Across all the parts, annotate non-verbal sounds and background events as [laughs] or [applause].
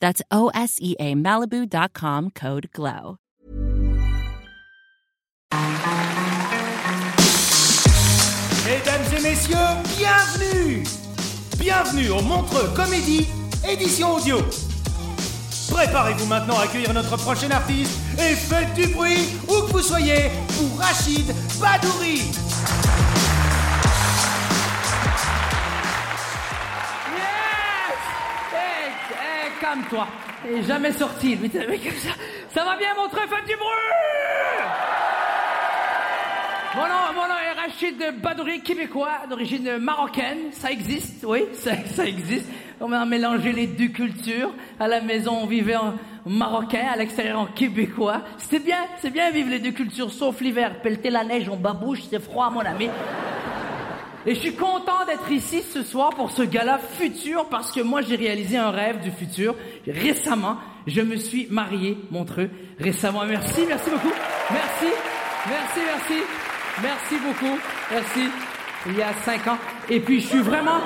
That's O-S-E-A Malibu.com code GLOW. Mesdames et messieurs, bienvenue Bienvenue au Montreux Comédie, édition audio. Préparez-vous maintenant à accueillir notre prochain artiste et faites du bruit où que vous soyez pour Rachid Badouri. Il est jamais sorti, mais comme ça. Ça va bien, Montreux, faites du bruit Mon nom, mon nom est Rachid Badouri, québécois, d'origine marocaine. Ça existe, oui, ça, existe. On a mélangé les deux cultures. À la maison, on vivait en marocain, à l'extérieur en québécois. C'était bien, c'est bien vivre les deux cultures, sauf l'hiver. Pelleter la neige en babouche, c'est froid, mon ami. Et je suis content d'être ici ce soir pour ce gala futur parce que moi j'ai réalisé un rêve du futur. Récemment, je me suis marié, Montreux. Récemment, merci, merci beaucoup. Merci, merci, merci. Merci beaucoup. Merci. Il y a cinq ans. Et puis je suis vraiment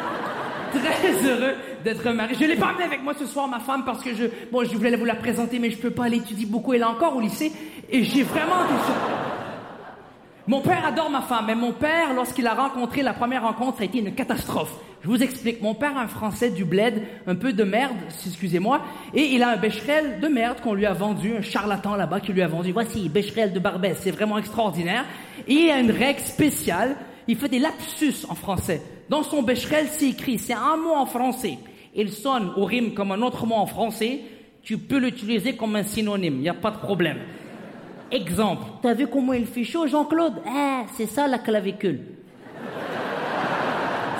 très heureux d'être marié. Je l'ai pas amené avec moi ce soir, ma femme, parce que je, bon, je voulais vous la présenter, mais je peux pas. Elle étudie beaucoup. Elle est encore au lycée. Et j'ai vraiment des choses. Mon père adore ma femme, mais mon père, lorsqu'il a rencontré la première rencontre, a été une catastrophe. Je vous explique. Mon père, un Français du bled, un peu de merde, excusez-moi, et il a un Becherel de merde qu'on lui a vendu, un charlatan là-bas qui lui a vendu. Voici, Becherel de Barbès, c'est vraiment extraordinaire. Et il a une règle spéciale. Il fait des lapsus en français. Dans son Becherel, c'est écrit, c'est un mot en français. Il sonne ou rime comme un autre mot en français. Tu peux l'utiliser comme un synonyme, il n'y a pas de problème. Exemple. T'as vu comment il fait chaud, Jean-Claude? Ah, c'est ça la clavicule.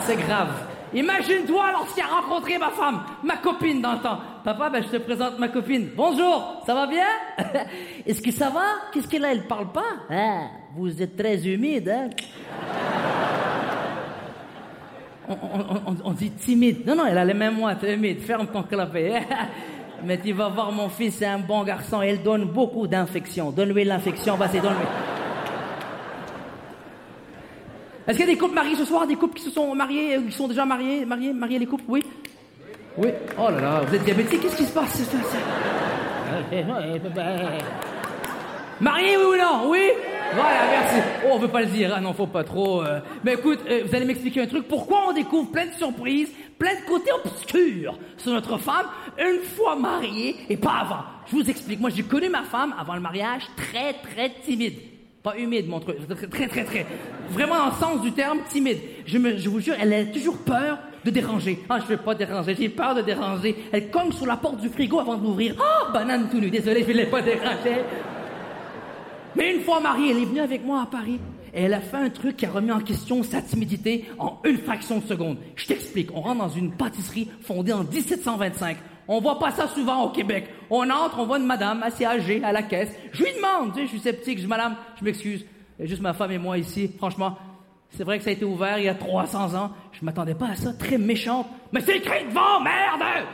C'est grave. Imagine-toi lorsqu'il a rencontré ma femme, ma copine dans le temps. Papa, ben, je te présente ma copine. Bonjour, ça va bien? [laughs] Est-ce que ça va? Qu'est-ce qu'elle a Elle parle pas? Ah, vous êtes très humide, hein? On, on- on- on dit timide. Non, non, elle a les mêmes mots, timide. Ferme ton clapet. [laughs] Mais tu vas voir, mon fils, c'est un bon garçon. Elle donne beaucoup d'infections. Donne-lui l'infection, vas-y, donne-lui. Est-ce qu'il y a des couples mariés ce soir? Des couples qui se sont mariés, ou qui sont déjà mariés Mariés, mariés les couples? Oui Oui. Oh là là, vous êtes diabétique, qu'est-ce qui se passe? [laughs] Marié, oui ou non? Oui? Voilà, merci. Oh, on veut pas le dire, ah non, faut pas trop. euh. Mais écoute, euh, vous allez m'expliquer un truc. Pourquoi on découvre plein de surprises, plein de côtés obscurs sur notre femme une fois mariée et pas avant Je vous explique. Moi, j'ai connu ma femme avant le mariage très, très timide. Pas humide, mon truc. Très, très, très. Vraiment le sens du terme, timide. Je, me, je vous jure, elle a toujours peur de déranger. Ah, je veux pas déranger, j'ai peur de déranger. Elle cogne sur la porte du frigo avant de l'ouvrir. Ah, banane tout nu. Désolé, je voulais pas déranger. Mais une fois mariée, elle est venue avec moi à Paris. Et elle a fait un truc qui a remis en question sa timidité en une fraction de seconde. Je t'explique. On rentre dans une pâtisserie fondée en 1725. On voit pas ça souvent au Québec. On entre, on voit une madame assez âgée à la caisse. Je lui demande, tu sais, je suis sceptique, je dis, madame, je m'excuse. A juste ma femme et moi ici. Franchement, c'est vrai que ça a été ouvert il y a 300 ans. Je m'attendais pas à ça. Très méchante. Mais c'est écrit devant, merde!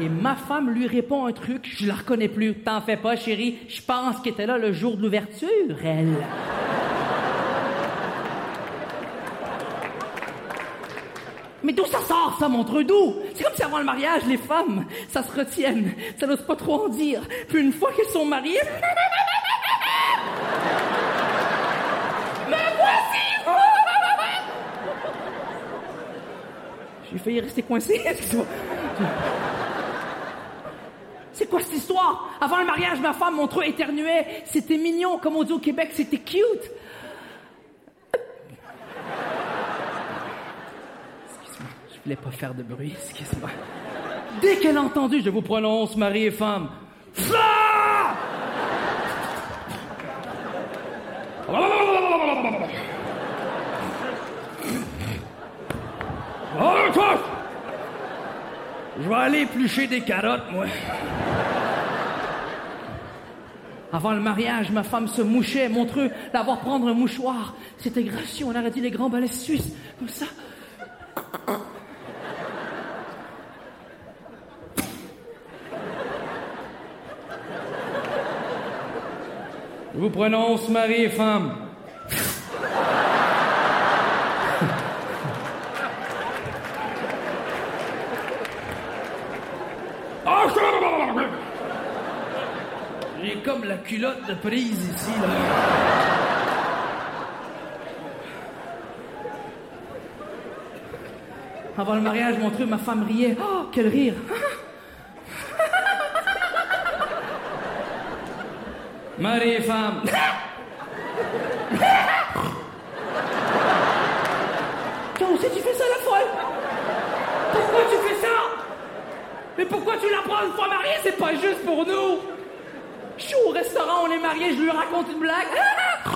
Et ma femme lui répond un truc, je la reconnais plus. T'en fais pas, chérie. Je pense qu'elle était là le jour de l'ouverture, elle. Mais d'où ça sort, ça, Montreux, d'où? C'est comme si avant le mariage, les femmes, ça se retiennent. Ça n'ose pas trop en dire. Puis une fois qu'elles sont mariées... [laughs] Me voici! J'ai failli rester coincé. [laughs] C'est quoi cette histoire? Avant le mariage, ma femme, Montreux, éternuait. C'était mignon, comme on dit au Québec, c'était cute. Voulais pas faire de bruit, excuse-moi. Dès qu'elle a entendu, je vous prononce mari et femme. Je vais aller éplucher des carottes, moi. Avant le mariage, ma femme se mouchait, montreux d'avoir prendre un mouchoir. C'était gracieux, on aurait dit les grands ballets suisses, comme ça. Vous prononce mari et femme. J'ai comme la culotte de prise ici. Avant le mariage, mon truc, ma femme riait. Oh, quel rire! Mari et femme. Où c'est tu fais ça, la folle Pourquoi tu fais ça? Mais pourquoi tu la prends une fois mariée? C'est pas juste pour nous Je suis au restaurant, on est mariés, je lui raconte une blague. [laughs]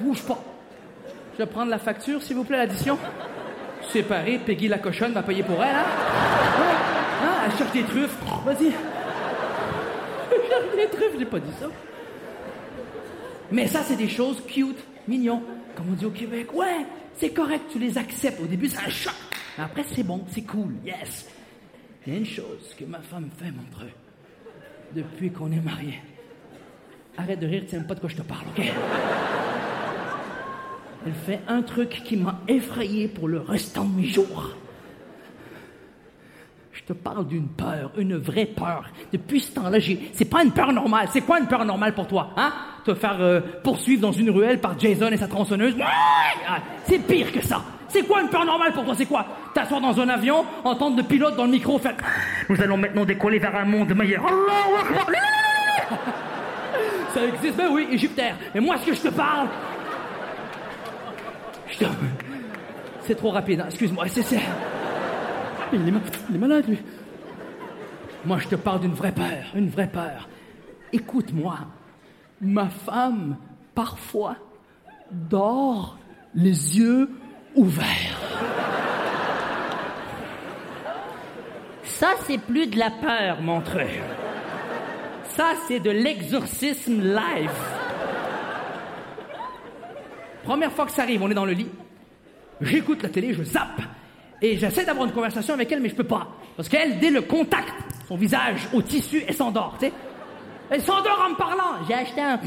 Bouge pas. Je vais prendre la facture, s'il vous plaît, l'addition. Séparé, Peggy la cochonne va payer pour elle, hein? Elle cherche des truffes. Vas-y. [laughs] Je cherche des truffes, j'ai pas dit ça. Mais ça, c'est des choses cute, mignons, comme on dit au Québec. Ouais, c'est correct, tu les acceptes. Au début, c'est un choc. Mais après, c'est bon, c'est cool, yes. Il y a une chose que ma femme fait, mon truc, depuis qu'on est mariés. Arrête de rire, tu n'aimes pas de quoi je te parle, OK? Elle fait un truc qui m'a effrayé pour le restant de mes jours. Te parle d'une peur, une vraie peur. Depuis ce temps-là, j'ai... c'est pas une peur normale. C'est quoi une peur normale pour toi, hein? Te faire euh, poursuivre dans une ruelle par Jason et sa tronçonneuse? Ah, C'est pire que ça. C'est quoi une peur normale pour toi? C'est quoi? T'asseoir dans un avion, entendre le pilote dans le micro faire Nous allons maintenant décoller vers un monde meilleur. Akbar. Ça existe, ben oui, Égyptaire. Mais moi, ce que je te parle, je te- c'est trop rapide. hein. Excuse-moi, c'est c'est. Il est, malade, lui. Moi, je te parle d'une vraie peur, une vraie peur. Écoute-moi, ma femme, parfois, dort les yeux ouverts. Ça, c'est plus de la peur, Montreux. Ça, c'est de l'exorcisme live. Première fois que ça arrive, on est dans le lit. J'écoute la télé, je zappe. Et j'essaie d'avoir une conversation avec elle, mais je peux pas. Parce qu'elle, dès le contact, son visage au tissu, elle s'endort, tu sais. Elle s'endort en me parlant. J'ai acheté un...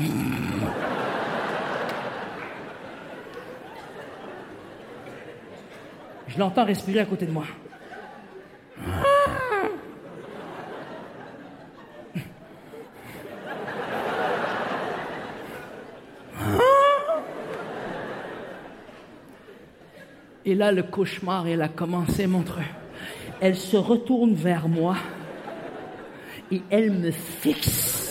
Je l'entends respirer à côté de moi. Et là, le cauchemar, elle a commencé, Montreux. Elle se retourne vers moi et elle me fixe.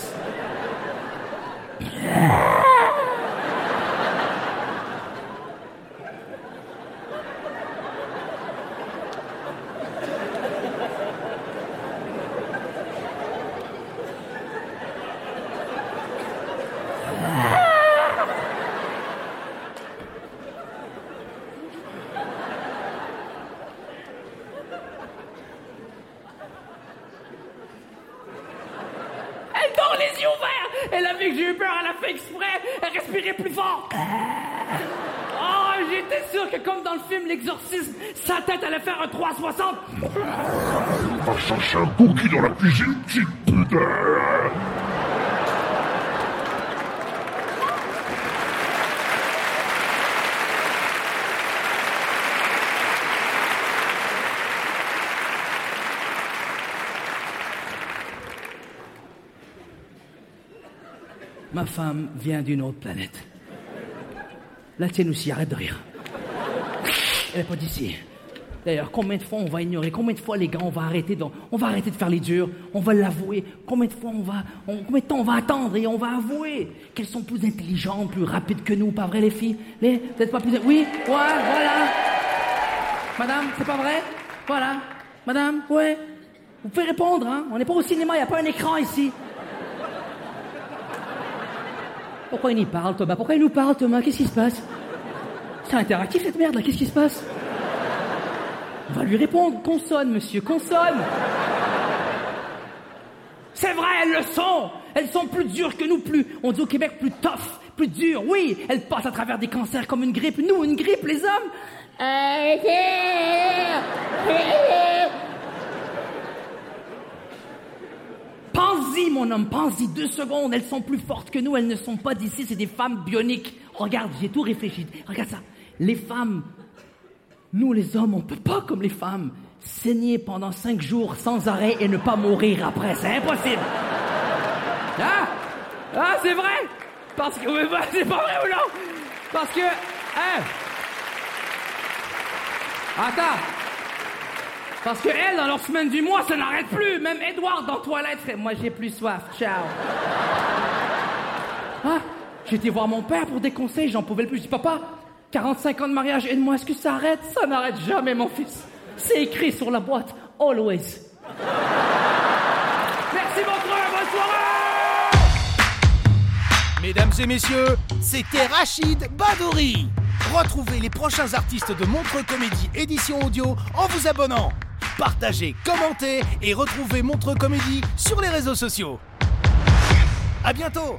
Elle dort les yeux ouverts. Elle a vu que j'ai eu peur, elle a fait exprès. Elle respirait plus fort. Oh, j'étais sûr que comme dans le film L'exorcisme, sa tête allait faire un 360. Va chercher un cookie dans la cuisine, petite putain Ma femme vient d'une autre planète. La tienne aussi, arrête de rire. Elle n'est pas d'ici. D'ailleurs, combien de fois on va ignorer Combien de fois, les gars, on va arrêter de, on va arrêter de faire les durs On va l'avouer Combien de fois on va, combien de temps on va attendre et on va avouer qu'elles sont plus intelligentes, plus rapides que nous, pas vrai, les filles? Les, peut-être pas plus. Oui, ouais, voilà. Madame, c'est pas vrai? Voilà. Madame, ouais. Vous pouvez répondre, hein On n'est pas au cinéma, il n'y a pas un écran ici. Pourquoi il y parle, Thomas? Pourquoi il nous parle, Thomas? Qu'est-ce qui se passe? C'est interactif cette merde là, qu'est-ce qui se passe? On va lui répondre, consonne, monsieur, consonne C'est vrai, elles le sont. Elles sont plus dures que nous, plus, on dit au Québec, plus tough, plus dures, oui Elles passent à travers des cancers comme une grippe. Nous, une grippe, les hommes? Pense-y, mon homme, pense-y deux secondes. Elles sont plus fortes que nous, elles ne sont pas d'ici, c'est des femmes bioniques. Regarde, j'ai tout réfléchi. Regarde ça. Les femmes, nous les hommes, on peut pas comme les femmes saigner pendant cinq jours sans arrêt et ne pas mourir après. C'est impossible. Ah, ah c'est vrai? Parce que c'est pas vrai ou non? Parce que, hein? Attends. Parce que elles, dans leur semaine du mois, ça n'arrête plus. Même Edouard dans toilette fait Moi, j'ai plus soif. Ciao. ah, j'étais voir mon père pour des conseils, j'en pouvais plus. Je dis Papa, 45 ans de mariage, aide-moi, est-ce que ça arrête? Ça n'arrête jamais, mon fils. C'est écrit sur la boîte. Always. Merci, mon frère, bonne soirée Mesdames et messieurs, c'était Rachid Badouri. Retrouvez les prochains artistes de Montre Comédie édition audio en vous abonnant partagez, commentez et retrouvez Montre Comédie sur les réseaux sociaux. À bientôt